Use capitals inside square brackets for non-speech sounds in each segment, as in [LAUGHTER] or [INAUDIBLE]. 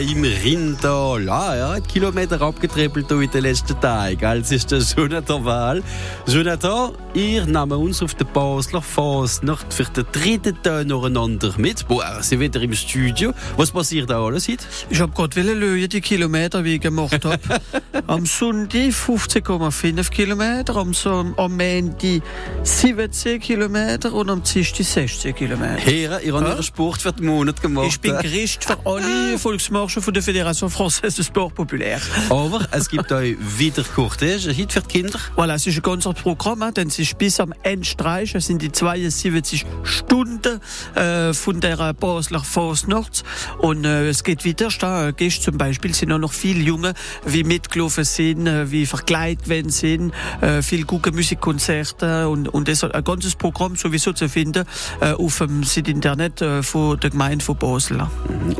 Im Rindal. Ah, hat Kilometer abgetrippelt in den letzten Tagen. Als ist der Jonathan Wahl. Jonathan, ihr nehmt uns auf der Basler Fasnacht für den dritten Tag nacheinander mit. Boah, Sie wieder im Studio. Was passiert da alles heute? Ich hab gerade lösen, die Kilometer, wie ich gemacht habe. [LAUGHS] am Sonntag 15,5 Kilometer, am, Son am Montag 17 Kilometer und am Dienstag 16 Kilometer. Herren, ihr habt ja? Sport für den Monat gemacht. Ich bin Gericht für alle Von der Fédération Française de Sport Populaire. Aber es gibt euch wieder Cortège, heute für die Kinder. Voilà, es ist ein ganzes Programm, denn es ist bis am Endstreich, es sind die 72 Stunden äh, von der Basler Fasnacht und äh, es geht weiter. Da gehst zum Beispiel sind auch noch viele Junge, wie mitgelaufen sind, äh, wie verkleidet werden sind, äh, viel gute Musikkonzerte und, und das ein ganzes Programm sowieso zu finden äh, auf dem Internet äh, von der Gemeinde von Basel.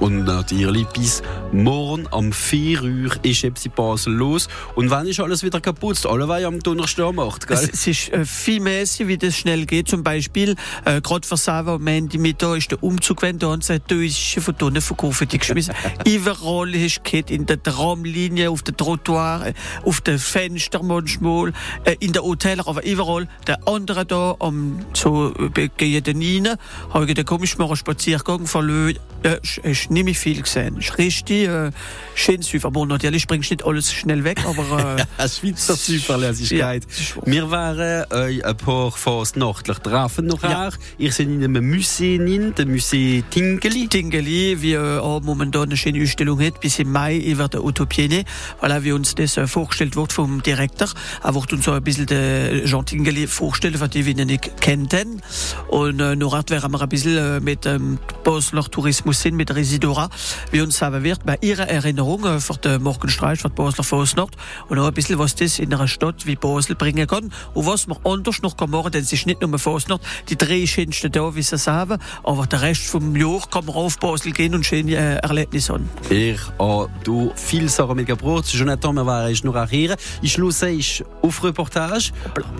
Und natürlich bis morgen am 4 Uhr ist in Basel los. Und wann ist alles wieder kaputt? Alle wollen am Donnerstag macht, gell? Es ist äh, viel mäßig, wie das schnell geht. Zum Beispiel, äh, gerade für Sava am Ende Mittag ist der Umzug, wenn da und sagt, [LAUGHS] du ist von Tonnen verkaufen, die geschmissen. Überall ist geht in der Tramlinie, auf der Trottoir, äh, auf den Fenstern manchmal, äh, in den Hotels, aber überall. Der andere da, am, so, äh, gehe dann rein, habe ich, dann komm ich mal einen Spaziergang verlöst, äh, ist nicht mehr viel gesehen. Ist richtig, äh, schön süß. Aber natürlich bringst du nicht alles schnell weg, aber, äh, [LAUGHS] Schweizer Zuverlässigkeit. Ja, Wir waren euch ein paar fast nachtlich treffen noch Ja. Ihr seid in einem Museum, in dem Museum Tingeli. Tingeli, wie äh, momentan eine schöne Ausstellung hat, bis im Mai über der Utopiene, weil wie uns das äh, vorgestellt wird vom Direktor. Er wird uns so ein bisschen den Jean Tingeli vorstellen, für die wir ihn nicht kennen. Und äh, noch hat werden wir ein bisschen äh, mit dem Basler Tourismus sind, mit der Isidora, wie uns sagen wird, bei ihrer Erinnerung äh, für den Morgenstreich, die Basler Fasnacht und auch ein bisschen, was das in einer Stadt wie Basel bringen kann und was man anders noch kann machen, denn es ist nicht nur Fasnacht, die drei schönsten da, wie sie sagen, aber der Rest vom Jahr kann man auf Basel gehen und schöne äh, Erlebnisse haben. Ich habe du viel Sachen mitgebracht. Jonathan, wir waren noch auch hier. Ich schlusse ist auf Reportage.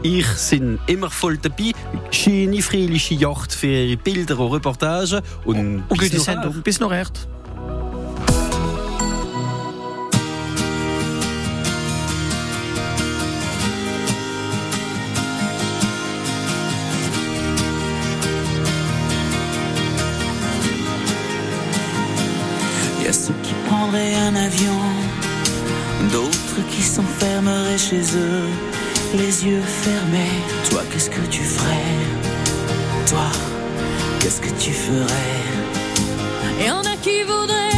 Ich bin immer voll dabei. Schöne, freiliche Yacht für Bilder und Reportagen. Und, Und bis gute. Sendung. Bis noch echt. Un avion, d'autres qui s'enfermeraient chez eux, les yeux fermés. Toi, qu'est-ce que tu ferais? Toi, qu'est-ce que tu ferais? Et en a qui voudraient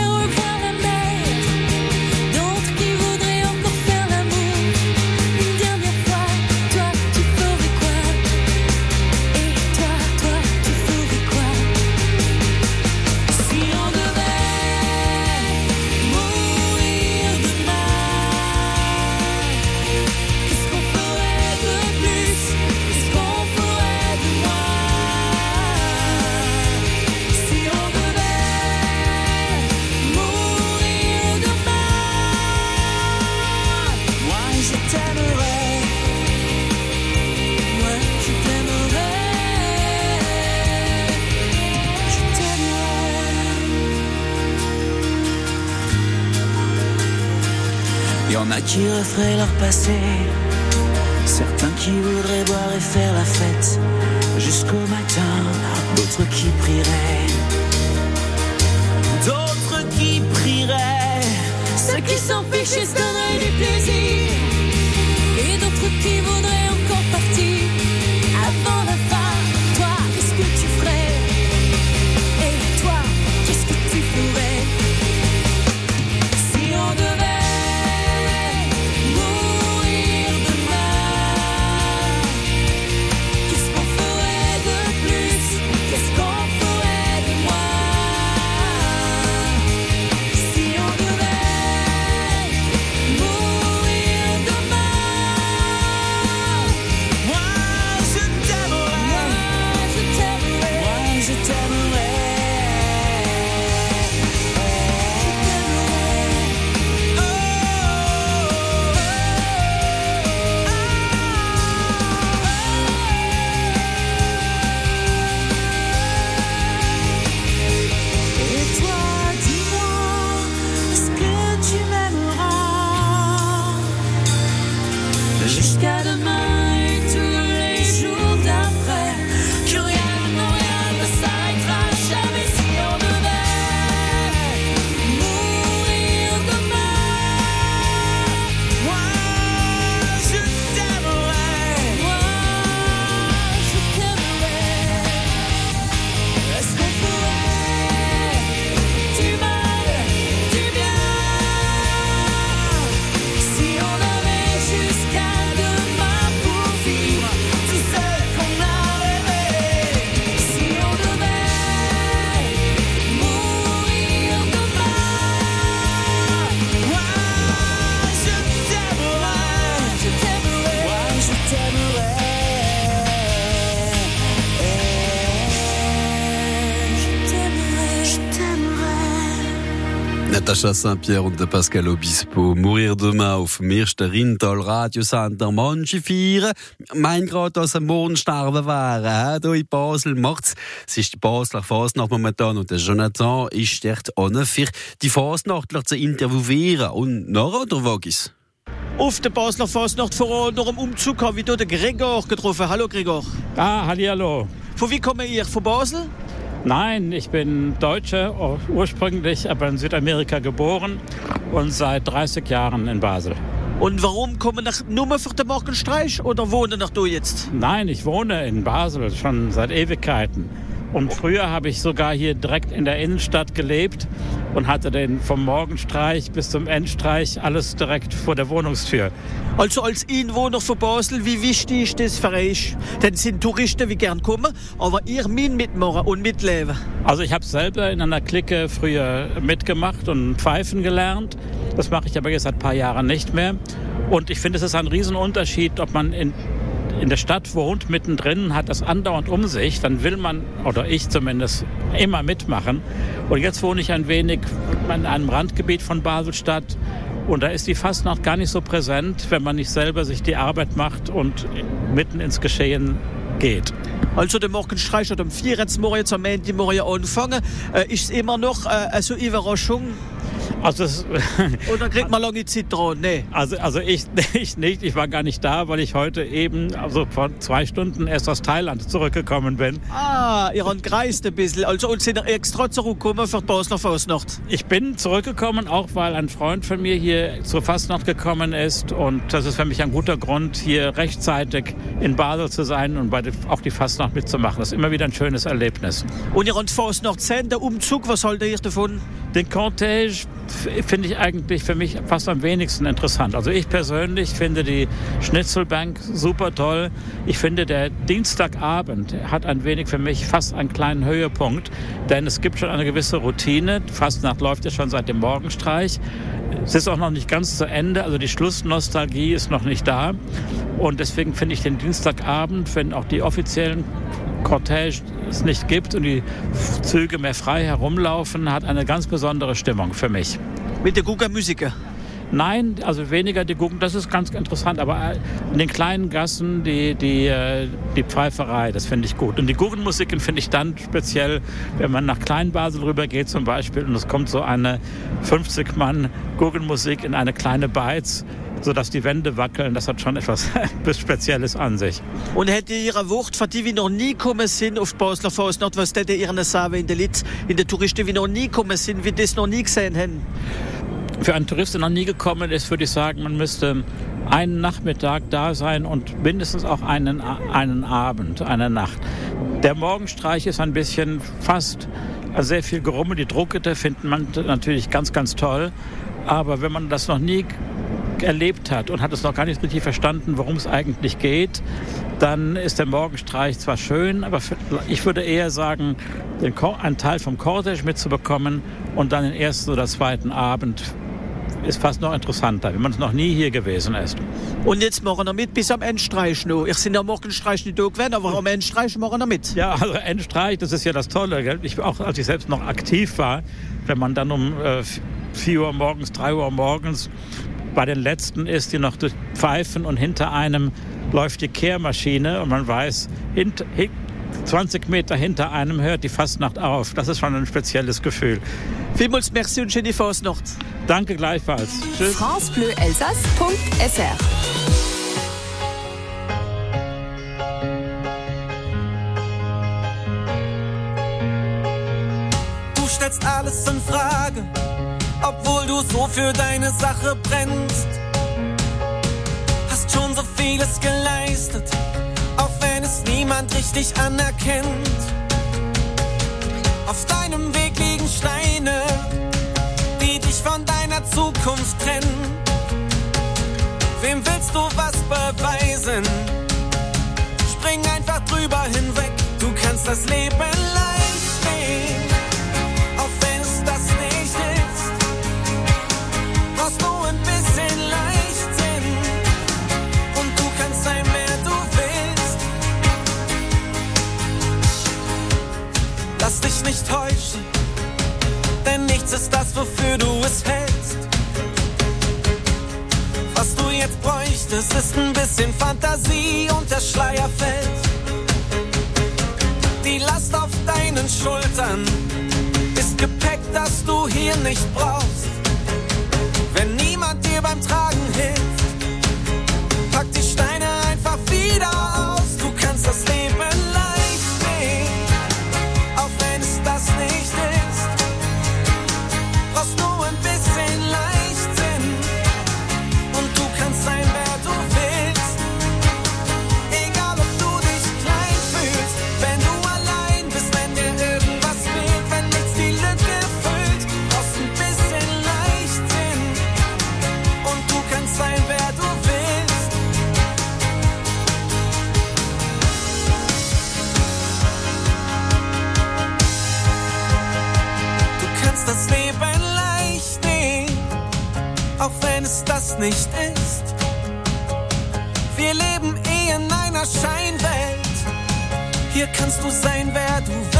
referaient leur passé, certains qui voudraient boire et faire la fête jusqu'au matin, d'autres qui prieraient, d'autres qui prieraient. Ceux qui s'en fichent Natacha Saint-Pierre und der Pascal Obispo. Mourir demain auf dem ersten Rindtal Radiosender Manche feiern. Mein gerade, dass ein Morgen sterben wäre. Hier in Basel macht's. Es ist die Basler Fasnacht momentan und der Jonathan ist dort an für die Fasnachtler zu interviewieren. Und nachher, oder was? Auf der Basler Fasnacht vor Ort noch im Umzug habe ich hier den Gregor getroffen. Hallo Gregor. Ah, hallo. Von wie kommen ihr? Von Basel? Nein, ich bin Deutsche, ursprünglich aber in Südamerika geboren und seit 30 Jahren in Basel. Und warum kommen nach nur für den Morgenstreich oder wohnen nach du jetzt? Nein, ich wohne in Basel schon seit Ewigkeiten. Und früher habe ich sogar hier direkt in der Innenstadt gelebt und hatte den vom Morgenstreich bis zum Endstreich alles direkt vor der Wohnungstür. Also als Einwohner von Basel, wie wichtig ist das für euch? Denn es sind Touristen, die gern kommen, aber ihr müsst mitmachen und mitleben. Also ich habe selber in einer Clique früher mitgemacht und pfeifen gelernt. Das mache ich aber jetzt seit ein paar Jahren nicht mehr. Und ich finde, es ist ein Riesenunterschied, ob man in in der Stadt wohnt, mittendrin, hat das andauernd um sich, dann will man, oder ich zumindest, immer mitmachen. Und jetzt wohne ich ein wenig in einem Randgebiet von Baselstadt. Und da ist die Fastnacht gar nicht so präsent, wenn man nicht selber sich die Arbeit macht und mitten ins Geschehen geht. Also der Morgenstreich oder am 24. Morgen am Ende Morgen anfangen, äh, ist immer noch äh, eine Überraschung also das, [LAUGHS] Oder kriegt man lange dran? Nee. Also, also ich, [LAUGHS] ich nicht. Ich war gar nicht da, weil ich heute eben, also vor zwei Stunden erst aus Thailand zurückgekommen bin. Ah, ihr habt gereist ein bisschen. Also und sind extra zurückgekommen für die Basler Fastnacht? Ich bin zurückgekommen, auch weil ein Freund von mir hier zur Fastnacht gekommen ist. Und das ist für mich ein guter Grund, hier rechtzeitig in Basel zu sein und bei der, auch die Fastnacht mitzumachen. Das ist immer wieder ein schönes Erlebnis. Und ihr habt Fastnacht 10, der Umzug, was haltet ihr davon? Den Cortège finde ich eigentlich für mich fast am wenigsten interessant. Also ich persönlich finde die Schnitzelbank super toll. Ich finde der Dienstagabend hat ein wenig für mich fast einen kleinen Höhepunkt, denn es gibt schon eine gewisse Routine. Fastnacht läuft ja schon seit dem Morgenstreich. Es ist auch noch nicht ganz zu Ende, also die Schlussnostalgie ist noch nicht da. Und deswegen finde ich den Dienstagabend, wenn auch die offiziellen Cortège es nicht gibt und die Züge mehr frei herumlaufen, hat eine ganz besondere Stimmung für mich. Mit der Guga Musiker? Nein, also weniger die Guggen, das ist ganz interessant, aber in den kleinen Gassen die, die, äh, die Pfeiferei, das finde ich gut. Und die Guggenmusiken finde ich dann speziell, wenn man nach Kleinbasel rüber geht zum Beispiel und es kommt so eine 50-Mann Guggenmusik in eine kleine Beiz, sodass die Wände wackeln. Das hat schon etwas [LAUGHS] Spezielles an sich. Und hätte Ihre Wucht, für die wir noch nie kommen sind auf Basler Fastnacht, was hätte Ihre Sabe in der Litz, in der Touristen, die noch nie kommen sind, wie das noch nie gesehen haben? Für einen Tourist, der noch nie gekommen ist, würde ich sagen, man müsste einen Nachmittag da sein und mindestens auch einen, einen Abend, eine Nacht. Der Morgenstreich ist ein bisschen fast also sehr viel Gerummel. Die Druckete findet man natürlich ganz, ganz toll. Aber wenn man das noch nie erlebt hat und hat es noch gar nicht richtig verstanden, worum es eigentlich geht, dann ist der Morgenstreich zwar schön, aber ich würde eher sagen, einen Teil vom Cortège mitzubekommen und dann den ersten oder zweiten Abend ist fast noch interessanter, wenn man noch nie hier gewesen ist. Und jetzt machen wir mit bis am Endstreich noch. Ich sind am Morgenstreich nicht da gewesen, aber am Endstreich machen wir mit. Ja, also Endstreich, das ist ja das Tolle. Gell? Ich, auch als ich selbst noch aktiv war, wenn man dann um äh, 4 Uhr morgens, 3 Uhr morgens bei den letzten ist, die noch pfeifen und hinter einem läuft die Kehrmaschine und man weiß, hint, 20 Meter hinter einem hört die Fastnacht auf. Das ist schon ein spezielles Gefühl. Vielmals merci und schöne Fastnacht. Danke gleichfalls. Tschüss. francebleuelsass.fr Du stellst alles in Frage obwohl du so für deine Sache brennst. Hast schon so vieles geleistet, auch wenn es niemand richtig anerkennt. Auf deinem Weg liegen Steine, die dich von deiner Zukunft trennen. Wem willst du was beweisen? Spring einfach drüber hinweg, du kannst das Leben leicht nehmen. nicht täuschen, denn nichts ist das, wofür du es hältst. Was du jetzt bräuchtest, ist ein bisschen Fantasie und der Schleier fällt. Die Last auf deinen Schultern ist Gepäck, das du hier nicht brauchst. Wenn niemand dir beim Tragen hilft, pack die Steine einfach wieder aus. Du kannst das Leben es nicht ist. Wir leben eh in einer Scheinwelt. Hier kannst du sein, wer du willst.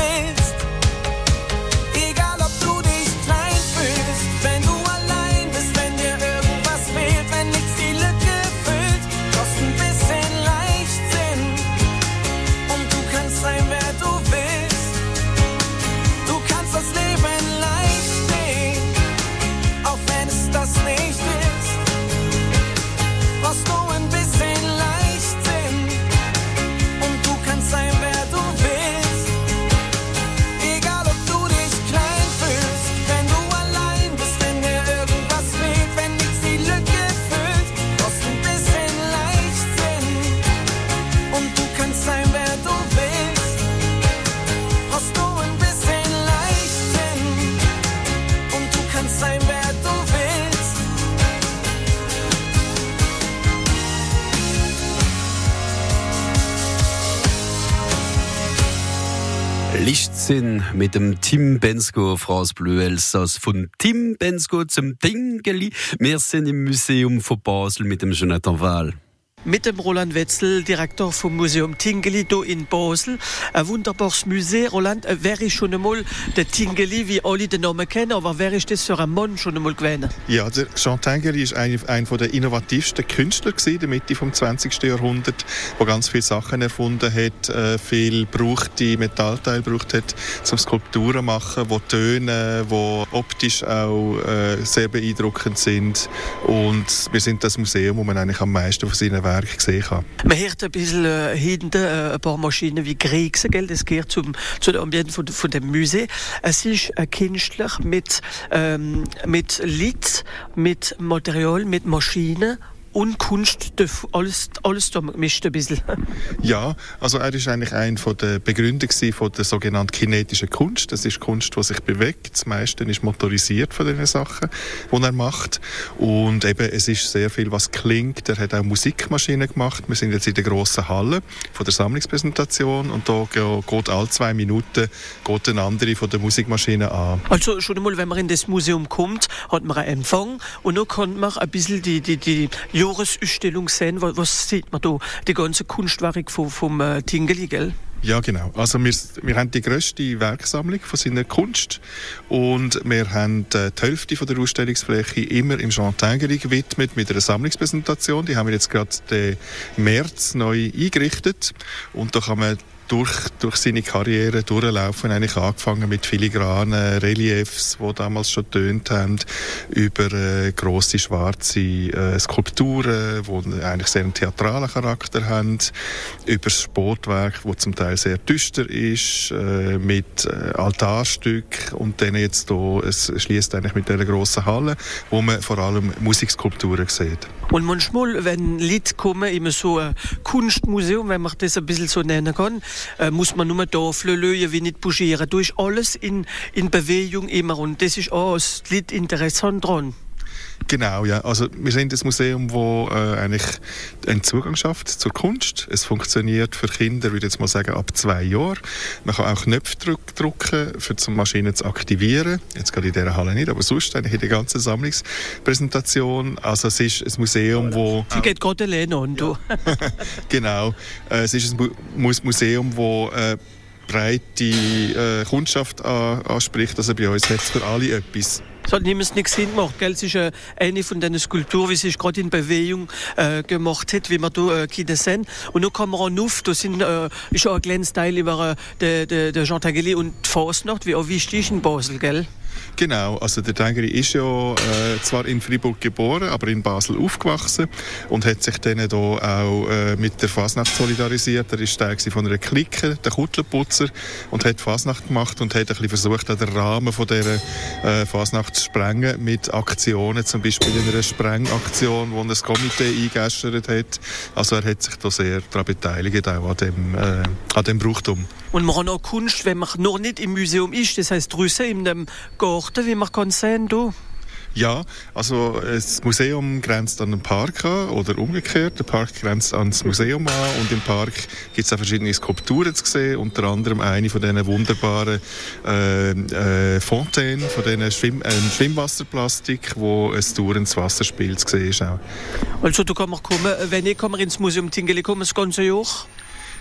Lichtsinn mit dem Tim Bensko, France Bleu Elsass. Von Tim Bensko zum Tingeli. Wir sind im Museum von Basel mit dem Jonathan Wahl. Mit dem Roland Wetzel, Direktor vom Museum Tingeli in Basel. Ein wunderbares Museum. Roland, äh, wäre ich schon einmal der Tingeli, wie alle den Namen kennen, aber wäre ich das für einen Mann schon einmal gewesen? Ja, der Jean Tinguely ist ein, ein der innovativsten Künstler in der Mitte vom 20. Jahrhundert, der ganz viele Sachen erfunden hat, äh, viel brauchte Metallteile braucht hat, zum Skulpturen machen, wo Töne, wo optisch auch äh, sehr beeindruckend sind. Und wir sind das Museum, wo man eigentlich am meisten von seinen Werken gesehen kann. Man hört ein bisschen äh, hinten äh, ein paar Maschinen wie Griechsen, gell? das gehört zum, zu Ambiente von, von dem Museum. Es ist ein Künstler mit, ähm, mit Lied, mit Material, mit Maschinen und Kunst, alles, alles da gemischt ein bisschen. [LAUGHS] Ja, also er ist eigentlich ein von der Begründer von der sogenannten kinetischen Kunst. Das ist Kunst, die sich bewegt. Das meiste ist motorisiert von den Sachen, die er macht. Und eben, es ist sehr viel, was klingt. Er hat auch Musikmaschinen gemacht. Wir sind jetzt in der grossen Halle von der Sammlungspräsentation und da ge- geht alle zwei Minuten geht eine andere von der Musikmaschine an. Also schon einmal, wenn man in das Museum kommt, hat man einen Empfang und dann kann man ein bisschen die, die, die Jahresausstellung sehen. Was, sieht man da? Die ganze Kunstwerk vom, vom äh, Tingeli, gell? Ja, genau. Also wir, wir haben die grösste Werksammlung von seiner Kunst und wir haben äh, die Hälfte von der Ausstellungsfläche immer im Jean gewidmet mit einer Sammlungspräsentation. Die haben wir jetzt gerade den März neu eingerichtet und da kann man durch, durch seine Karriere durchlaufen, eigentlich angefangen mit filigranen Reliefs, die damals schon tönt haben, über äh, grosse schwarze äh, Skulpturen, die eigentlich sehr einen theatralen Charakter haben, über das Sportwerk, wo zum Teil sehr düster ist, äh, mit äh, Altarstück und dann jetzt hier, es schließt eigentlich mit dieser grossen Halle, wo man vor allem Musikskulpturen sieht. Und manchmal, wenn Leute kommen in so ein Kunstmuseum, wenn man das ein bisschen so nennen kann, äh, muss man nur Tafeln lösen, wie nicht bougieren. Du ist alles in, in Bewegung immer und das ist auch das Lied interessant dran. Genau, ja. Also wir sind ein Museum, wo äh, eigentlich einen Zugang schafft zur Kunst. Es funktioniert für Kinder, würde ich jetzt mal sagen, ab zwei Jahren. Man kann auch Knöpfe drück, drücken, für die Maschine zu aktivieren. Jetzt gerade in dieser Halle nicht, aber sonst eigentlich in der ganzen Sammlungspräsentation. Also es ist ein Museum, wo Sie geht gerade alleine an. Du. [LAUGHS] genau. Äh, es ist ein Mu Mu- Museum, wo äh, breite äh, Kundschaft an, anspricht. Also bei uns hat es für alle etwas. So, nimm es nichts hingemacht, gell? Es ist äh, eine von den Skulpturen, wie sich gerade in Bewegung äh, gemacht hat, wie wir da äh, Kinder sehen. Und nun kommen wir auf, da sind, äh, ist auch ein kleines Teil über äh, der, der, der Jean Tageli und die Fasnacht, wie auch wichtig ist in Basel, gell? Genau, also der Tengeri ist ja äh, zwar in Freiburg geboren, aber in Basel aufgewachsen und hat sich dann da auch äh, mit der Fasnacht solidarisiert. Er ist Teil von einer Clique, der Kuttelputzer, und hat Fasnacht gemacht und hat ein bisschen versucht, den Rahmen von dieser äh, Fasnacht zu sprengen mit Aktionen, zum Beispiel in einer Sprengaktion, wo er das Komitee eingeäschert hat. Also er hat sich da sehr daran beteiligt, auch an dem, äh, an dem Brauchtum. Und man hat auch Kunst, wenn man noch nicht im Museum ist, das heißt draussen in dem Garten, wie man kann sehen, da. Ja, also das Museum grenzt an den Park an oder umgekehrt. Der Park grenzt an das Museum an und im Park gibt es auch verschiedene Skulpturen zu sehen, unter anderem eine von diesen wunderbaren äh, äh, Fontänen, von diesen Schwimm äh, Schwimmwasserplastik, wo ein dauerndes Wasserspiel zu sehen ist. Auch. Also da kann man kommen, wenn ich kann man ins Museum Tingeli kommen, das ganze Jahr.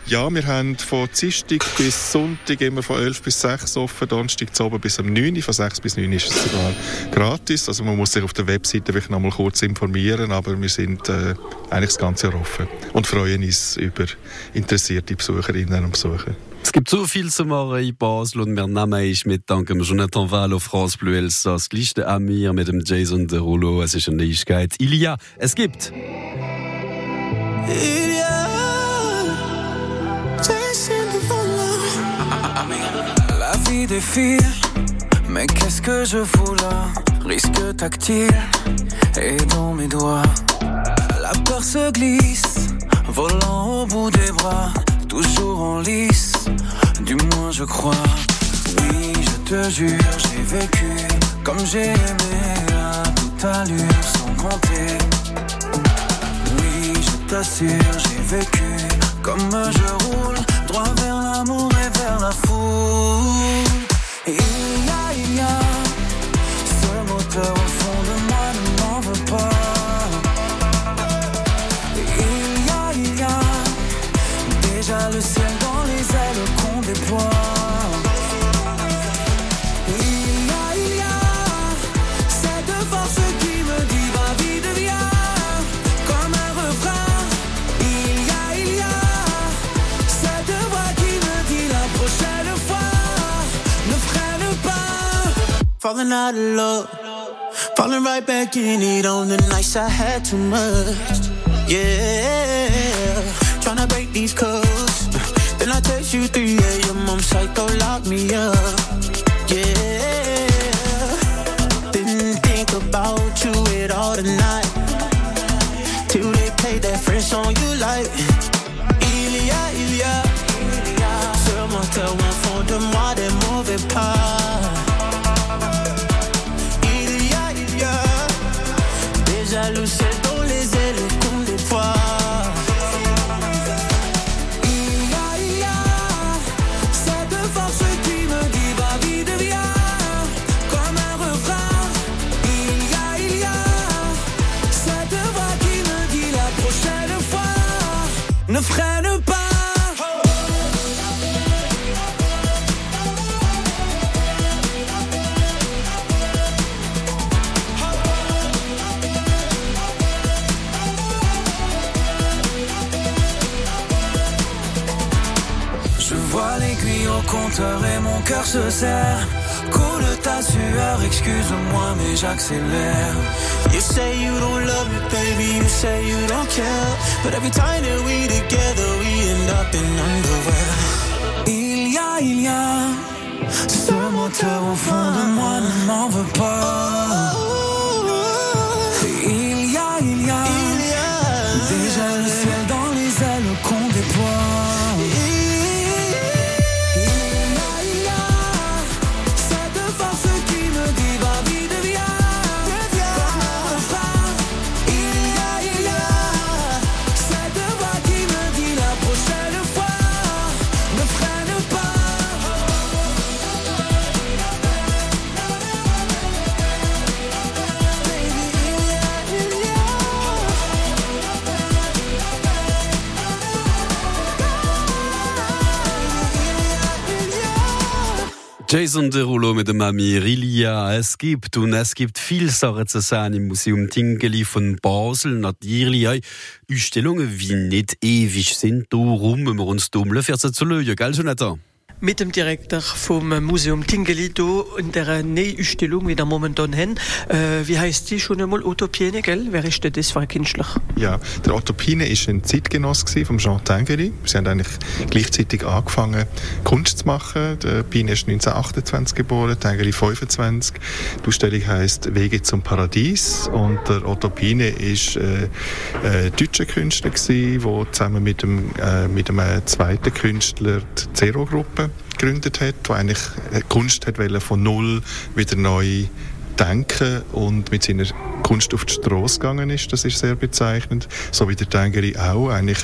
Ja, wir haben von Dienstag bis Sonntag immer von 11 bis 6 offen, Donnerstag zu oben bis um 9 Von 6 bis 9 ist es sogar gratis. Also man muss sich auf der Webseite noch mal kurz informieren, aber wir sind äh, eigentlich das ganze Jahr offen und freuen uns über interessierte Besucherinnen und Besucher. Es gibt so viel zu machen in Basel und wir nehmen ich mit danken Jonathan Wall auf France Bleu Elsass, Lichte Amir mit dem Jason Derulo. Es ist eine Neuigkeit. Ilia, es gibt. La mais qu'est-ce que je fous là? Risque tactile, et dans mes doigts. La peur se glisse, volant au bout des bras, toujours en lice, du moins je crois. Oui, je te jure, j'ai vécu comme j'ai aimé à toute allure sans compter. Oui, je t'assure, j'ai vécu comme je roule droit vers l'amour et vers la foule. Falling out of love, falling right back in it on the nights I had too much. Yeah, trying to break these codes. Then I text you 3 a.m. I'm psycho, lock me up. Cœur se serre. Coule ta sueur, excuse-moi, mais j'accélère. You say you don't love me, baby, you say you don't care. But every time that we together, we end up in underwear. Il y a, il y a ce moteur au fond de moi ne m'en veut pas. Jason Derulo mit der Mami Rilia. Es gibt und es gibt viel Sachen zu sehen im Museum Tingeli von Basel. Natürlich auch Ausstellungen, wie nicht ewig sind. Darum müssen wir uns dumm für zu lösen, gell, Jonathan? Mit dem Direktor vom Museum Tingeli do in der Neuausstellung, wie der momentan haben. Äh, wie heißt die schon einmal? Otto Piene, gell? Wer ist denn das für ein Künstler? Ja, der Otto Piene ist ein Zeitgenoss von Jean Tinguely. Sie haben eigentlich gleichzeitig angefangen, Kunst zu machen. Der Piene ist 1928 geboren, Tinguely 25. Die Ausstellung heisst Wege zum Paradies und der Otto Piene ist äh, äh, deutscher Künstler der zusammen mit dem, äh, mit einem zweiten Künstler die Zero-Gruppe gegründet hat, die eigentlich Kunst hat von null wieder neu denken und mit seiner Kunst auf die Straße gegangen ist. Das ist sehr bezeichnend. So wie der Tengeri auch eigentlich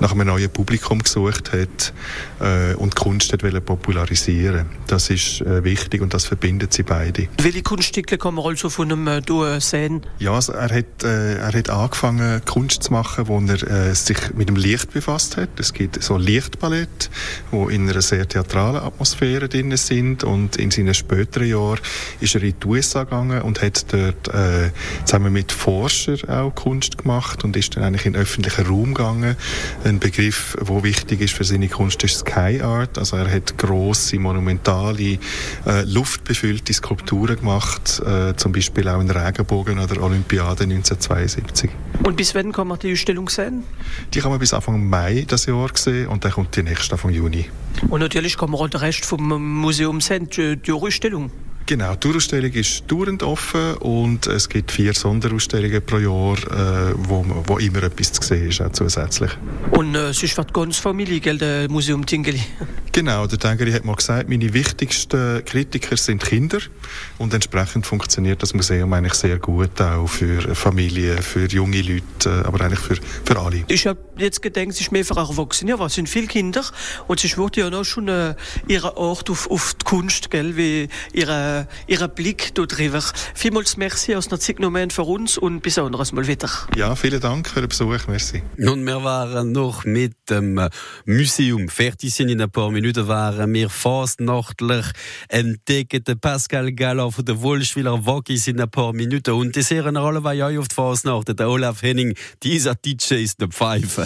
nach einem neuen Publikum gesucht hat äh, und Kunst hat popularisieren Das ist äh, wichtig und das verbindet sie beide. Welche Kunststücke kann man also von einem äh, sehen? Ja, also er, hat, äh, er hat angefangen Kunst zu machen, wo er äh, sich mit dem Licht befasst hat. Es gibt so Lichtballett, wo in einer sehr theatralen Atmosphäre drin sind und in seinen späteren Jahren ist er in die USA gegangen und hat dort äh, zusammen mit Forschern auch Kunst gemacht und ist dann eigentlich in den öffentlichen Raum gegangen. Ein Begriff, der wichtig ist für seine Kunst, ist Sky Art. Also er hat grosse, monumentale, äh, luftbefüllte Skulpturen gemacht, äh, zum Beispiel auch in Regenbogen oder Olympiade 1972. Und bis wann kann man die Ausstellung sehen? Die kann man bis Anfang Mai das Jahr sehen und dann kommt die nächste Anfang Juni. Und natürlich kann man auch den Rest vom Museum sehen, die, die Ausstellung. Genau, die Ausstellung ist dauernd offen und es gibt vier Sonderausstellungen pro Jahr, äh, wo, wo immer etwas zu sehen ist, auch zusätzlich. Und äh, es ist für die ganze Familie, gell, das Museum Tingeli? [LAUGHS] Genau, der Tengeri hat mal gesagt, meine wichtigsten Kritiker sind Kinder und entsprechend funktioniert das Museum eigentlich sehr gut auch für Familien, für junge Leute, aber eigentlich für, für alle. Ich habe jetzt gedacht, es ist mehr für Erwachsene, aber es sind viele Kinder und es wurde ja noch schon äh, ihre Art auf, auf die Kunst, gell, wie ihre, ihre Blick dort drüber. Vielmals merci aus der Zeit genommen für uns und bis anderes Mal wieder. Ja, vielen Dank für den Besuch, merci. Nun, wir waren noch mit dem Museum fertig sind in ein paar Minuten waren wir fastnachtlich entdeckten Pascal Galler von der Wohlschwiller Waggis in ein paar Minuten. Und die sehen alle bei euch auf die Fastnacht. Der Olaf Henning, dieser DJ ist der Pfeife.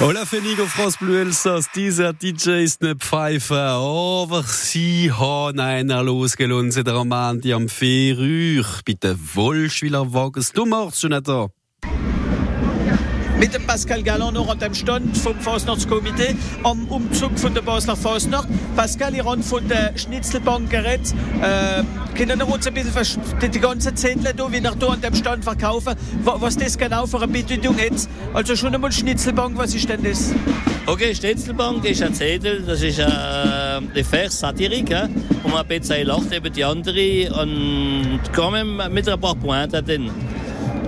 Hola Fenigo Bleu Elsass, dieser DJ ist ne Pfeife, aber sie haben einer losgelunzt, der Amandi am Fährüch. Bitte Wollschwiller Wagens, du machst schon nicht da. Mit dem Pascal Galland noch an dem Stand vom Fasnachtskomitee am Umzug von der Basler Fasnacht. Pascal, ihr habt von der Schnitzelbank geredet. Äh, können uns ein bisschen die, die ganze Zettel da, wie ihr da an dem Stand verkaufen, wa- was das genau für eine Bedeutung hat? Also schon einmal Schnitzelbank, was ist denn das? Okay, Stetzelbank ist ein Zettel, das ist äh, eine Vers Satirik, ja, wo man ein bisschen lacht über die andere und kommen mit ein paar Pointen drin.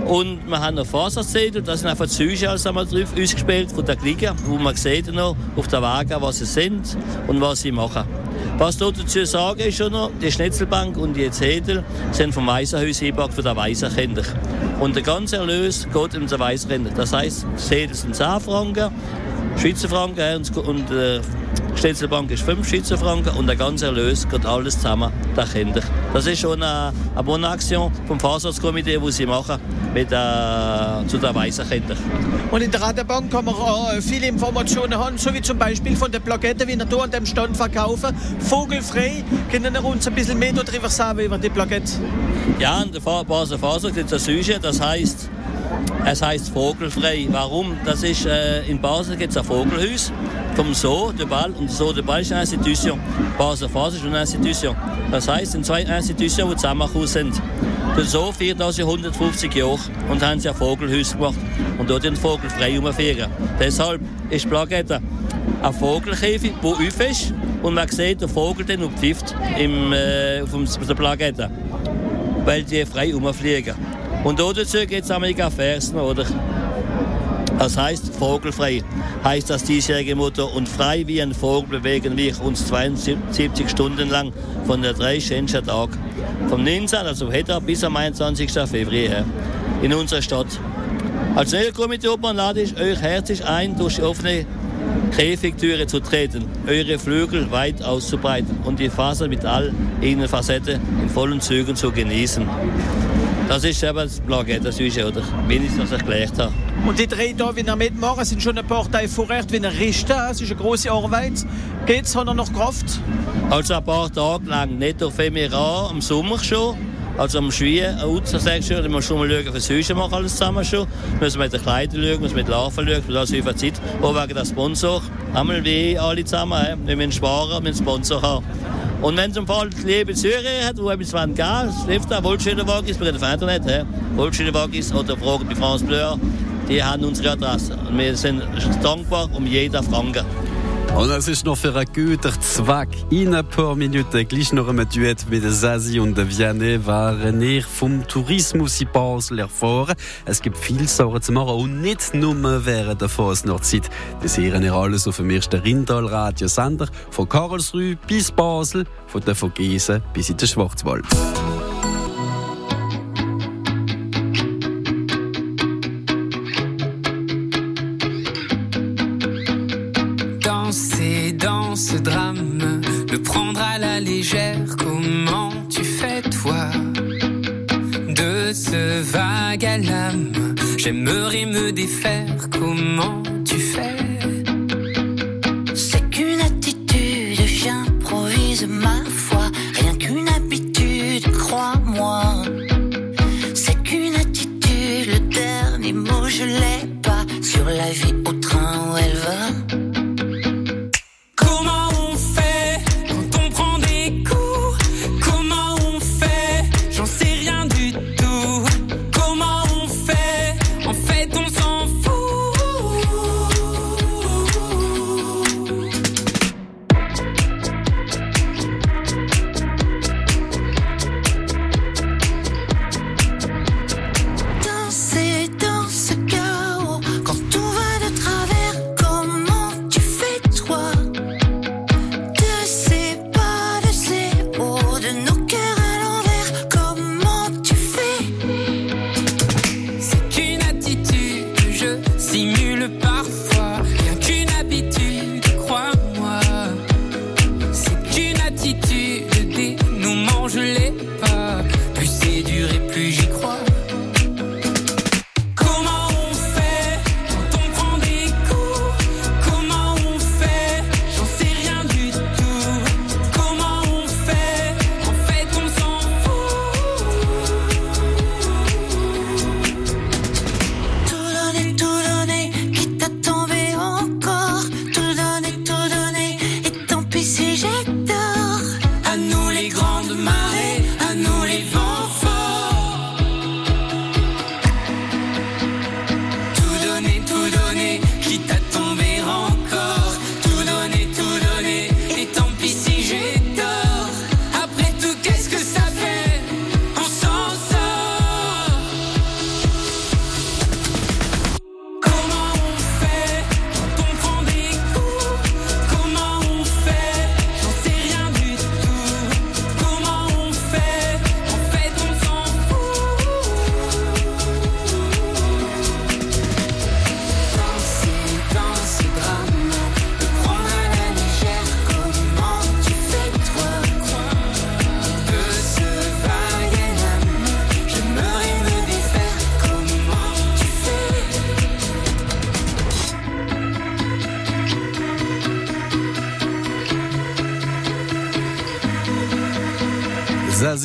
Und wir haben noch Faserzettel, das sind einfach Züge also drauf ausgespielt von der Liga, wo man sieht noch auf der Waage, was sie sind und was sie machen. Was dort dazu sagen ist schon noch, die Schnitzelbank und die Zettel sind vom Waisenhaus eingepackt für die Waisenkinder. Und der ganze Erlös geht um die Waisenkinder. Das heisst, die Zettel sind 10 Franken, Schweizer Franken und, und äh, Schnitzelbank ist 5 Schweizer Franken und der ganze Erlös geht alles zusammen den Kindern. Das ist schon eine, eine Bonaktion vom Fahrsatzkomitee, die sie machen mit, äh, zu den Waisenkindern. Und in der Radebank kann man auch äh, viele Informationen haben, so wie zum Beispiel von der Plakette, wie wir hier an dem Stand verkaufen. Vogelfrei, können wir uns ein bisschen mehr darüber sagen über die Plakette? Ja, in der Basler Faser gibt es ein Sujet, das heißt, es heißt vogelfrei. Warum? Das ist, äh, in Basel gibt es ein Vogelhaus vom Zoo de Ball und Zoo de Ball ist eine Institution. Basel Faser ist eine Institution. Das heißt, sind zwei Institutionen, die zusammengekommen sind. Der Zoo feiert das Jahr 150 Jahre und haben sie ein Vogelhaus gemacht und dort den Vogel frei umfeiern. Deshalb ist die Plakette ein Vogelkäfig, der auf ist und man sieht den Vogel dann und pfifft im, äh, auf dem- der Plakette weil die frei rumfliegen. Und dazu gibt es einmal Versen, oder? Das heißt vogelfrei. Heißt das diesjährige Motto und frei wie ein Vogel bewegen wir uns 72 Stunden lang von der drei schönsten Tag. Vom 19. also heute bis am 21. Februar in unserer Stadt. Als Nährkomitee Obmann lade ich euch herzlich ein, durch die offene Käfigtüre zu treten, eure Flügel weit auszubreiten und die Faser mit all ihren Facetten in vollen Zügen zu genießen. Das ist eben das Plakette, das ist, oder? Wie ich das erklärt habe. Und die drei da, wie ihr mitmachen, sind schon ein paar Tage vorher, wie ihr richten. Es ist eine große Arbeit. Geht's, hat er noch Kraft? Also ein paar Tage lang, nicht auf Emirat, im Sommer schon. Also am Schwien, sagst du, da musst du mal schauen, was Hüse machen alles zusammen schon. Müssen mit den Kleidern schauen, müssen mit Larven schauen, das ist über Zeit. Auch wegen der Sponsor. Einmal wie alle zusammen, wir müssen sparen, wir müssen Sponsor haben. Und wenn zum Fall die liebe Zürich hat, wo etwas wollen, es hilft auch Wohlschönerwagis, wir reden von Internet, he. Wohlschönerwagis oder fragen bei France Bleu, die haben unsere Adresse. Und wir sind dankbar um jeden Franken. Und es ist noch für einen guten Zweck. In ein paar Minuten gleich noch ein Duett mit Sasi und Vianney waren ihr vom Tourismus in Basel erfahren. Es gibt viel Sachen zu machen und nicht nur während der Fasnachtzeit. Das hören ihr alles auf dem ersten Rindal Radiosender von Karlsruhe bis Basel, von der Vogesen bis in den Schwarzwald. J'aimerais me défaire, comment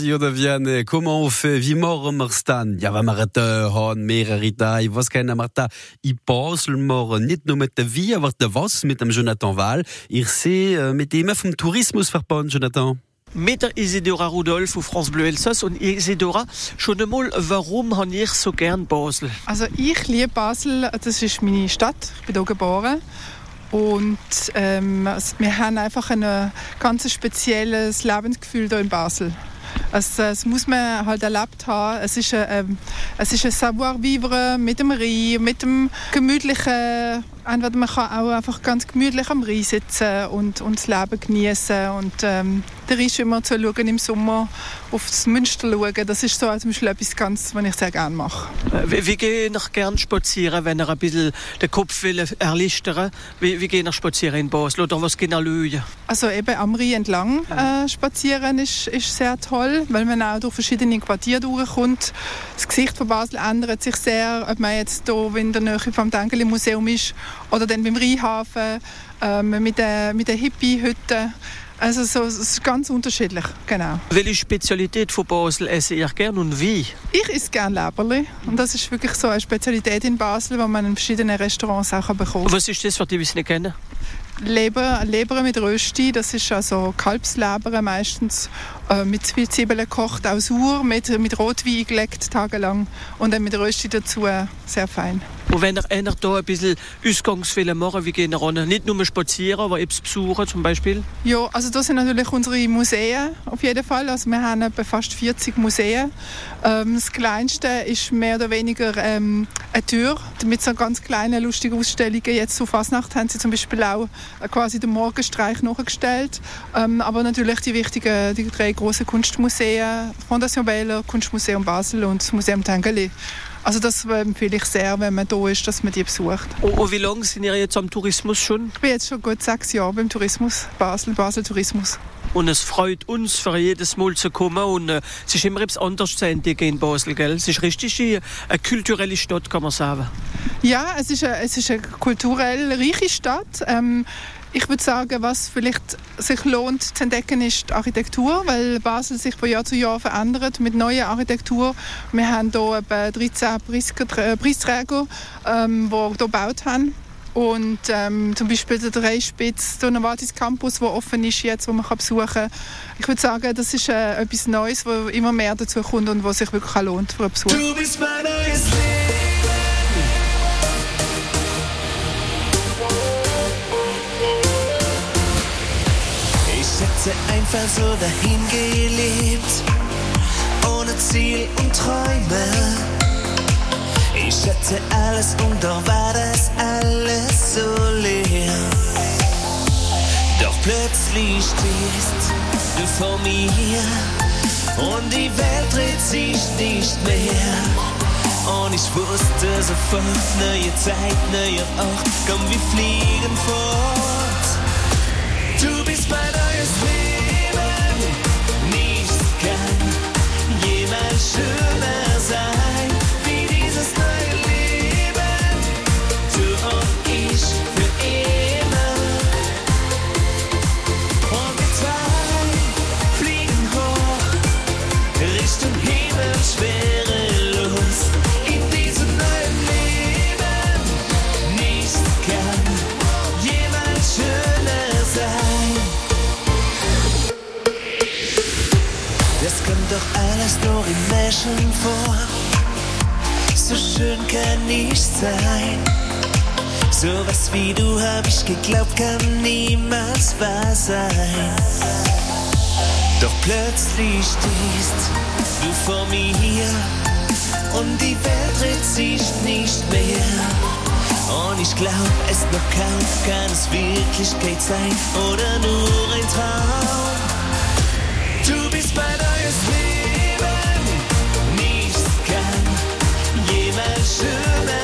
Sasi oder Vianne, comment on fait? Wie machen wir's dann? Ja, wenn wir da haben, mehrere Tage, was können wir da in Basel machen? Nicht nur mit der Wie, aber der Was mit dem Jonathan Wahl. Ich sehe äh, mit dem vom Tourismusverband, Jonathan. Mit der Isidora Rudolph auf France Bleu Elsass und Isidora, schon einmal, warum habe ich so gern Basel? Also ich liebe Basel, das ist meine Stadt, ich bin hier geboren. Und ähm, wir haben einfach ein ganz spezielles Lebensgefühl hier in Basel. Also, das muss man halt erlebt haben. Es ist ein, ähm, es ist ein Savoir-vivre mit dem Rhein, mit dem gemütlichen. Entweder man kann auch einfach ganz gemütlich am Rhein sitzen und, und das Leben genießen und ähm, der Rhein immer zu schauen im Sommer auf das Münster schauen. Das ist so zum Beispiel etwas ganz, was ich sehr gerne mache. Äh, Wie, wie gehe ich gern spazieren, wenn er ein bisschen den Kopf will erleichtern? Wie, wie gehe ich spazieren in Basel oder was gehen lösen? Also eben am Rhein entlang äh, spazieren ist, ist sehr toll, weil man auch durch verschiedene Quartiere durchkommt. Das Gesicht von Basel ändert sich sehr, ob man jetzt hier in der Nähe vom Tengeli Museum ist oder dann beim Rheinhafen ähm, mit den, mit den Hippie-Hütten. Also so, es ist ganz unterschiedlich, genau. Welche Spezialität von Basel esse ich gern und wie? Ich esse gerne Leberli und das ist wirklich so eine Spezialität in Basel, die man in verschiedenen Restaurants auch bekommen kann. Was ist das, was die nicht kennen? Leber, Leber mit Rösti, das ist also Kalbsleber meistens äh, mit Zwiebeln gekocht, auch sauer, mit, mit Rotwein gelegt tagelang und dann mit Rösti dazu, äh, sehr fein. Und wenn er einer da ein bisschen Ausgangsfehler machen, wie gehen wir ran? Nicht nur spazieren, aber etwas besuchen zum Beispiel? Ja, also das sind natürlich unsere Museen auf jeden Fall. Also wir haben etwa fast 40 Museen. Ähm, das kleinste ist mehr oder weniger ähm, eine Tür mit so ganz kleinen lustigen Ausstellungen. Jetzt zu Fasnacht haben sie zum Beispiel auch äh, quasi den Morgenstreich nachgestellt. Ähm, aber natürlich die wichtigen, die drei großen Kunstmuseen, Fondation Wähler, Kunstmuseum Basel und das Museum Tengeli. Also das empfehle ich sehr, wenn man da ist, dass man die besucht. Und, und wie lange sind ihr jetzt am Tourismus schon? Ich bin jetzt schon gut sechs Jahre beim Tourismus, Basel, Basel Tourismus. Und es freut uns, für jedes Mal zu kommen. Und äh, es ist immer etwas anderes zu entdecken in Basel. Gell? Es ist richtig eine, eine kulturelle Stadt, kann man sagen. Ja, es ist eine, es ist eine kulturell reiche Stadt. Ähm, Ich würde sagen, was vielleicht sich lohnt zu entdecken, ist die Architektur, weil Basel sich von Jahr zu Jahr verändert mit neuer Architektur. Wir haben hier etwa 13 Preisträger, äh, Preisträger ähm, die hier gebaut haben. Und ähm, zum Beispiel der Dreispitz, der Novartis Campus, der offen ist jetzt, wo man kann besuchen kann. Ich würde sagen, das ist äh, etwas Neues, wo immer mehr dazu kommt und was sich wirklich lohnt für einen Besuch. Hätte einfach so dahin gelebt, ohne Ziel und Träume. Ich hätte alles und doch war das alles so leer. Doch plötzlich stehst du vor mir und die Welt dreht sich nicht mehr. Und ich wusste sofort, neue Zeit, neuer Ort, komm, wir fliegen fort. Du bist mein neues Leben, Märchen vor. So schön kann nicht sein. Sowas wie du hab ich geglaubt, kann niemals wahr sein. Doch plötzlich stehst du vor mir und die Welt dreht sich nicht mehr. Und ich glaub, es noch kaum kann es Wirklichkeit sein oder nur ein Traum. Du bist mein neues should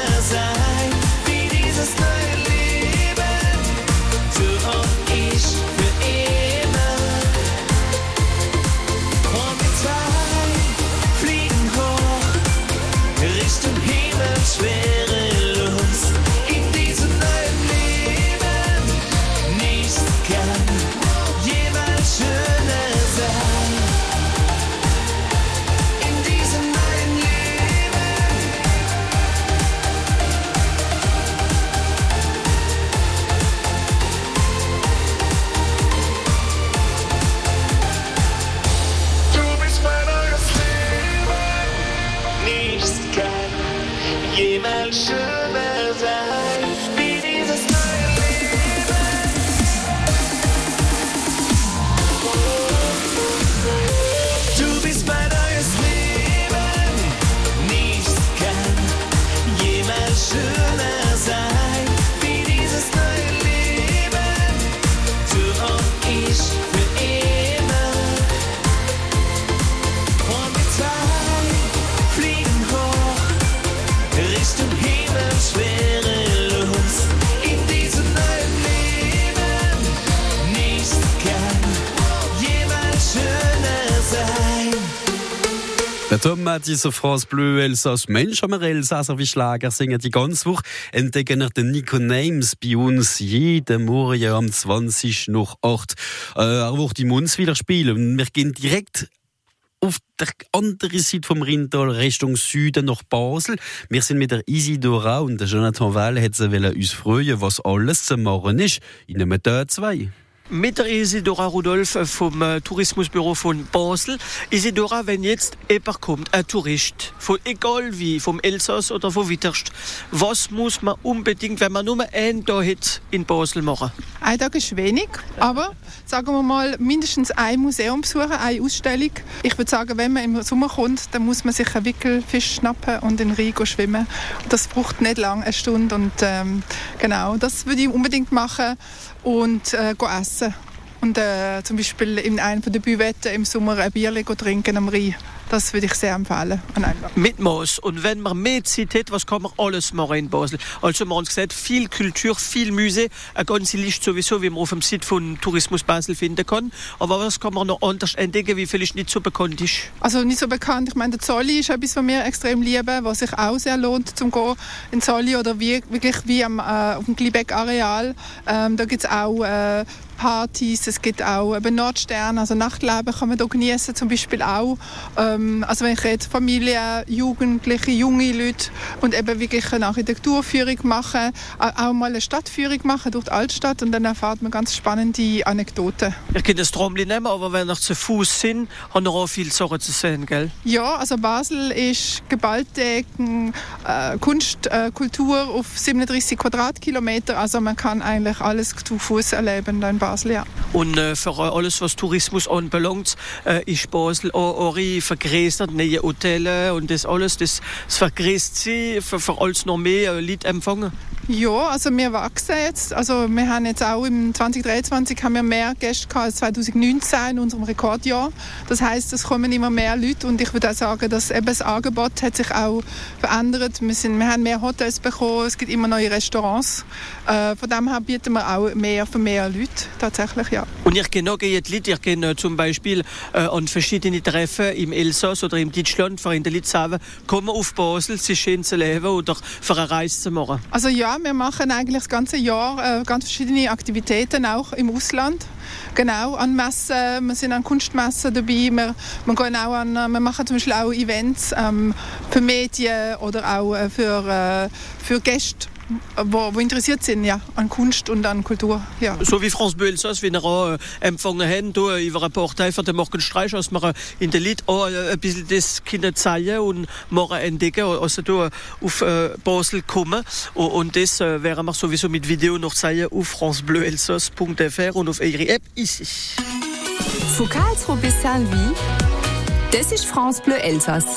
Mattis auf France Bleu. Mensch, haben wir Elsasser wie Schlager singen die ganze Woche. Entdecken wir den Nico Names bei uns jeden Morgen am 20 nach 8. Äh, er wird im Munzwiler spielen. Und wir gehen direkt auf der anderen Seite vom Rheintal Richtung Süden nach Basel. Wir sind mit der Isidora und der Jonathan Weil wollen uns freuen, was alles zu machen ist. In einem Tag zwei. Mit der Isidora Rudolf vom äh, Tourismusbüro von Basel. Isidora, wenn jetzt jemand kommt, ein Tourist, von egal wie, vom Elsass oder von Witterst, was muss man unbedingt, wenn man nur einen Tag hat, in Basel machen? Ein Tag ist wenig, aber sagen wir mal mindestens ein Museum besuchen, eine Ausstellung. Ich würde sagen, wenn man im Sommer kommt, dann muss man sich einen Wickelfisch schnappen und in den Rhein schwimmen. Das braucht nicht lang, eine Stunde. Und ähm, genau, das würde ich unbedingt machen und äh, essen. Und äh, zum Beispiel in einer der Büvetten im Sommer ein Bier trinken am Rhein. Das würde ich sehr empfehlen. Einem. Mit Maß. Und wenn man mehr Zeit hat, was kann man alles machen in Basel? Also, man hat gesagt, viel Kultur, viel Musee, eine ganze Liste sowieso, wie man auf dem Site von Tourismus Basel finden kann. Aber was kann man noch anders entdecken, wie vielleicht nicht so bekannt ist? Also nicht so bekannt. Ich meine, der Zolli ist etwas, was wir extrem lieben, was sich auch sehr lohnt zum gehen in Zolli oder wie, wirklich wie am, äh, auf dem Glibeck-Areal. Ähm, da gibt es auch äh, Partys, es gibt auch eben Nordstern, also Nachtleben kann man da genießen zum Beispiel auch. Ähm, also wenn ich rede, Familie, Jugendliche, junge Leute und eben wirklich eine Architekturführung machen, auch mal eine Stadtführung machen durch die Altstadt und dann erfahrt man ganz spannende Anekdoten. Ihr könnt das Tramli nehmen, aber wenn ihr zu Fuß sind, haben ihr auch viel Sachen zu sehen, gell? Ja, also Basel ist geballte äh, Kunst, äh, Kultur auf 37 Quadratkilometer. Also man kann eigentlich alles zu Fuß erleben da in Basel, ja. Und äh, für alles, was Tourismus anbelangt, äh, ist Basel auch, vergrößert, neue Hotels und das alles, das, das vergrößt sie für, für alles noch mehr äh, Leute empfangen. Ja, also wir wachsen jetzt. Also wir haben jetzt auch im 2023 haben wir mehr Gäste gehabt als 2019 in unserem Rekordjahr. Das heißt, es kommen immer mehr Leute und ich würde auch sagen, dass eben das Angebot hat sich auch verändert. Wir, sind, wir haben mehr Hotels bekommen, es gibt immer neue Restaurants. Äh, von dem her bieten wir auch mehr für mehr Leute tatsächlich, ja. Und kennt auch die Leute, ihr kennt äh, zum Beispiel äh, an verschiedene Treffen im Elsass oder im Deutschland, für in der Leute sagen, kommen auf Basel, sie schön zu leben oder für eine Reise zu machen. Also ja, wir machen eigentlich das ganze Jahr äh, ganz verschiedene Aktivitäten, auch im Ausland. Genau, an Messen, wir sind an Kunstmessen dabei, wir, wir, gehen auch an, wir machen zum Beispiel auch Events ähm, für Medien oder auch äh, für, äh, für Gäste wo, wo interessiert sind ja, an Kunst und an Kultur. Ja. So wie France Bleu Elsass, wie wir auch äh, empfangen haben, da, über eine Partei für den Morgen Streich, dass wir in der Lied auch äh, ein bisschen das können zeigen und morgen entdecken, also da auf äh, Basel kommen. Und, und das äh, werden wir sowieso mit Video noch zeigen auf francebleuelsass.fr und auf ihre App ici. Von Karlsruhe bis Salvi, das ist France Bleu Elsass.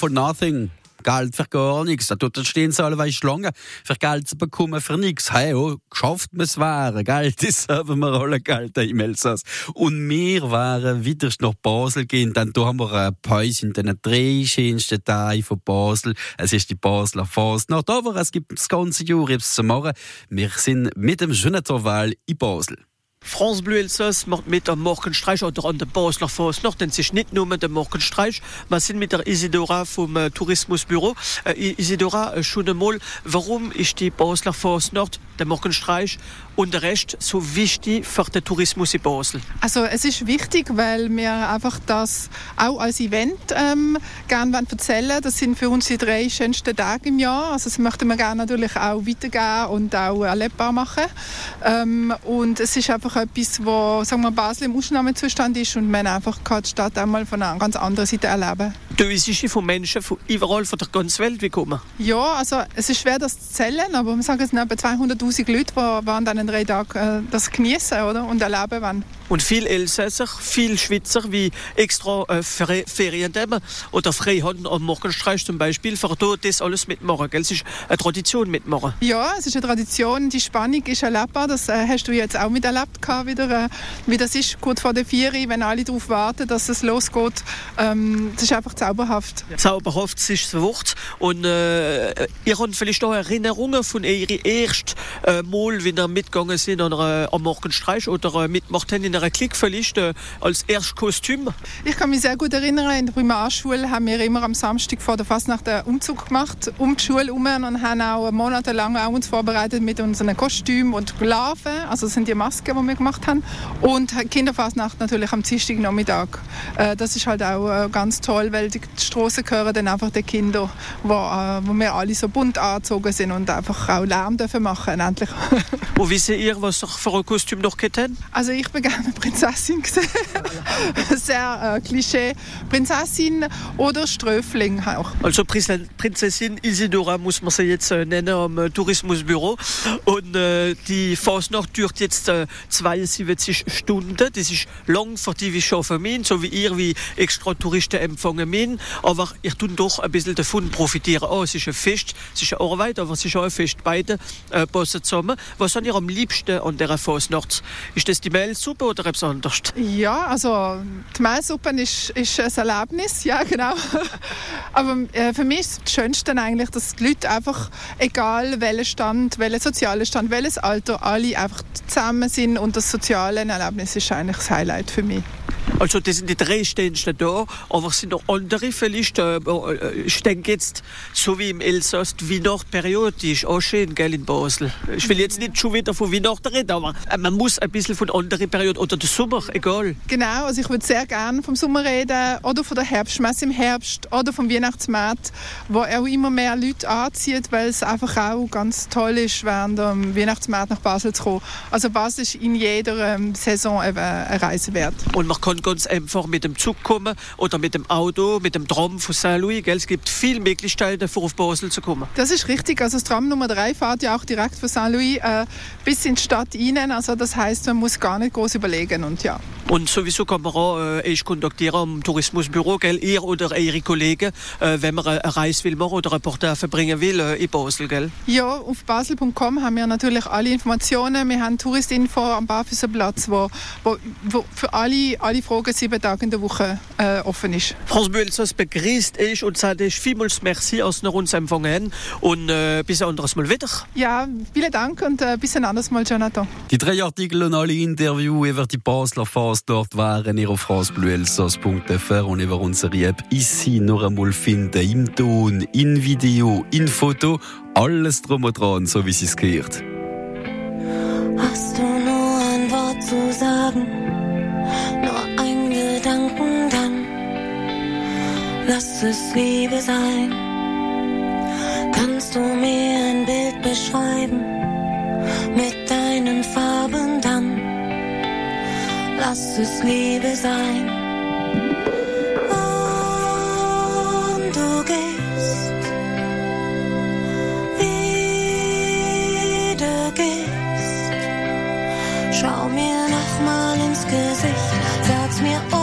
For nothing. Geld für gar nichts. Da tut stehen sie alle weißt Schlangen. Für Geld zu bekommen für nichts. Hey, oh, geschafft muss wären. Geld [LAUGHS] ist haben wir alle Geld im Elsass. Und wir waren wieder nach Basel gehen. Dann da haben wir ein Pause in den drei schönsten Teilen von Basel. Es ist die Basler Fasnacht. Aber es gibt das ganze Jahr etwas zu machen. Wir sind mit dem Jonathan in Basel. France Bleu Elsass macht mit am Morgenstreich oder an der Basler Forst noch, denn ist nicht nur mit dem Morgenstreich. Wir sind mit der Isidora vom äh, Tourismusbüro. Äh, Isidora, äh, schon einmal, warum ist die Basler Forst Nord, der Morgenstreich und der Rest so wichtig für den Tourismus in Basel? Also es ist wichtig, weil wir einfach das auch als Event ähm, gerne wollen erzählen Das sind für uns die drei schönsten Tage im Jahr. Also das möchten wir gerne natürlich auch weitergeben und auch erlebbar machen. Ähm, und es ist einfach etwas, wo sagen wir, Basel im Ausnahmezustand ist und man einfach kann die Stadt einmal von einer ganz anderen Seite erleben Du ist von Menschen von überall von der ganzen Welt gekommen. Ja, also es ist schwer, das zu zählen, aber wir sagen, es sind etwa 200'000 Leute, die, an diesen drei Tagen äh, das genießen oder? und erleben wollen. Und viel Elsässer, viel Schweizer, wie extra äh, Fer- Ferien nehmen oder frei haben am Morgenstreich zum Beispiel, für das alles mitmachen. Gell? Es ist eine Tradition mitmachen. Ja, es ist eine Tradition. Die Spannung ist erlebbar. Das äh, hast du jetzt auch miterlebt, gehabt, wieder, äh, wie das ist, kurz vor der Vieri, wenn alle darauf warten, dass es losgeht. Ähm, das ist einfach zauberhaft. Zauberhaft ist das Wort. Und äh, ihr habt vielleicht auch Erinnerungen von eurem ersten äh, Mal, wenn ihr mitgegangen sind an einer, am Morgenstreich oder äh, haben in einer Klick vielleicht äh, als erstes Kostüm. Ich kann mich sehr gut erinnern, in der Primarschule haben wir immer am Samstag vor der Fastnacht einen Umzug gemacht, um die Schule herum und haben auch monatelang auch uns vorbereitet mit unseren Kostümen und Larven, also das sind die Masken, die wir gemacht haben. Und Kinderfastnacht natürlich am Dienstagnachmittag. Äh, das ist halt auch äh, ganz toll, weil die Straßen gehören dann einfach den Kindern, wo, äh, wo wir alle so bunt angezogen sind und einfach auch Lärm dürfen machen, endlich. [LAUGHS] Und wisst ihr, was ihr für ein Kostüm noch habt? Also ich bin gerne Prinzessin gewesen. [LAUGHS] Sehr äh, Klischee. Prinzessin oder Ströfling auch. Also Prinzessin- Isidora muss man sie jetzt äh, nennen am äh, Tourismusbüro. Und äh, die Fasnacht dauert jetzt äh, 72 Stunden. Das ist lang für die wie für mich, so wie ihr wie extra Touristen empfangen mich. Aber ihr tut doch ein bisschen davon profitieren. Oh, es ist ein Fest, es ist eine Arbeit, aber es ist auch ein Fest. Beide äh, passen zusammen. Was habt ihr am liebsten an dieser Fasnacht? Ist das die Mehlsuppe oder etwas anderes? Ja, also die Mehlsuppe ist, ist ein Erlebnis, ja [LAUGHS] genau. Aber äh, für mich ist das Schönste eigentlich, dass die Leute einfach, egal welcher Stand, welcher sozialer Stand, welches Alter, alle einfach zusammen sind und das soziale Erlebnis ist eigentlich das Highlight für mich. Also das sind die drei Stände da, aber es sind noch andere vielleicht. Äh, äh, ich denke jetzt, so wie im Elsass, die Weihnachtsperiode, die ist auch schön, gell, in Basel. Ich will jetzt nicht schon wieder von Weihnachten reden, aber äh, man muss ein bisschen von anderen Perioden oder der Sommer, egal. Genau, also ich würde sehr gerne vom Sommer reden oder von der Herbstmesse im Herbst oder vom Weihnachtsmarkt, wo auch immer mehr Leute anzieht, weil es einfach auch ganz toll ist, während dem Weihnachtsmarkt nach Basel zu kommen. Also Basel ist in jeder ähm, Saison eben eine Reise wert. Und man kann ganz einfach mit dem Zug kommen oder mit dem Auto, mit dem Tram von Saint-Louis. Es gibt viele Möglichkeiten, für auf Basel zu kommen. Das ist richtig. Also das Tram Nummer 3 fährt ja auch direkt von Saint-Louis äh, bis in die Stadt rein. Also das heißt, man muss gar nicht groß überlegen und ja. Und sowieso kann man auch äh, euch kontaktieren am Tourismusbüro, gell? ihr oder eure Kollegen, äh, wenn man eine Reise will machen oder ein Portrait verbringen will äh, in Basel. Gell? Ja, auf basel.com haben wir natürlich alle Informationen. Wir haben Touristinfo am Barfüßerplatz, wo, wo, wo für alle, alle Fragen sieben Tage in der Woche äh, offen ist. France Buelsos begrüßt euch und sagt euch vielmals merci, als ihr uns empfangen. Und äh, bis ein anderes Mal wieder. Ja, vielen Dank und äh, bis ein anderes Mal, Jonathan. Die drei Artikel und alle Interviews über die Basler dort waren ihr auf francebleuelsass.fr und über unsere App ici noch einmal finden. Im Ton, in Video, in Foto, alles drum und dran, so wie sie es gehört. Lass es Liebe sein. Kannst du mir ein Bild beschreiben? Mit deinen Farben dann. Lass es Liebe sein. Und du gehst. Wieder gehst. Schau mir nochmal ins Gesicht. Sag's mir, oh.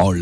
all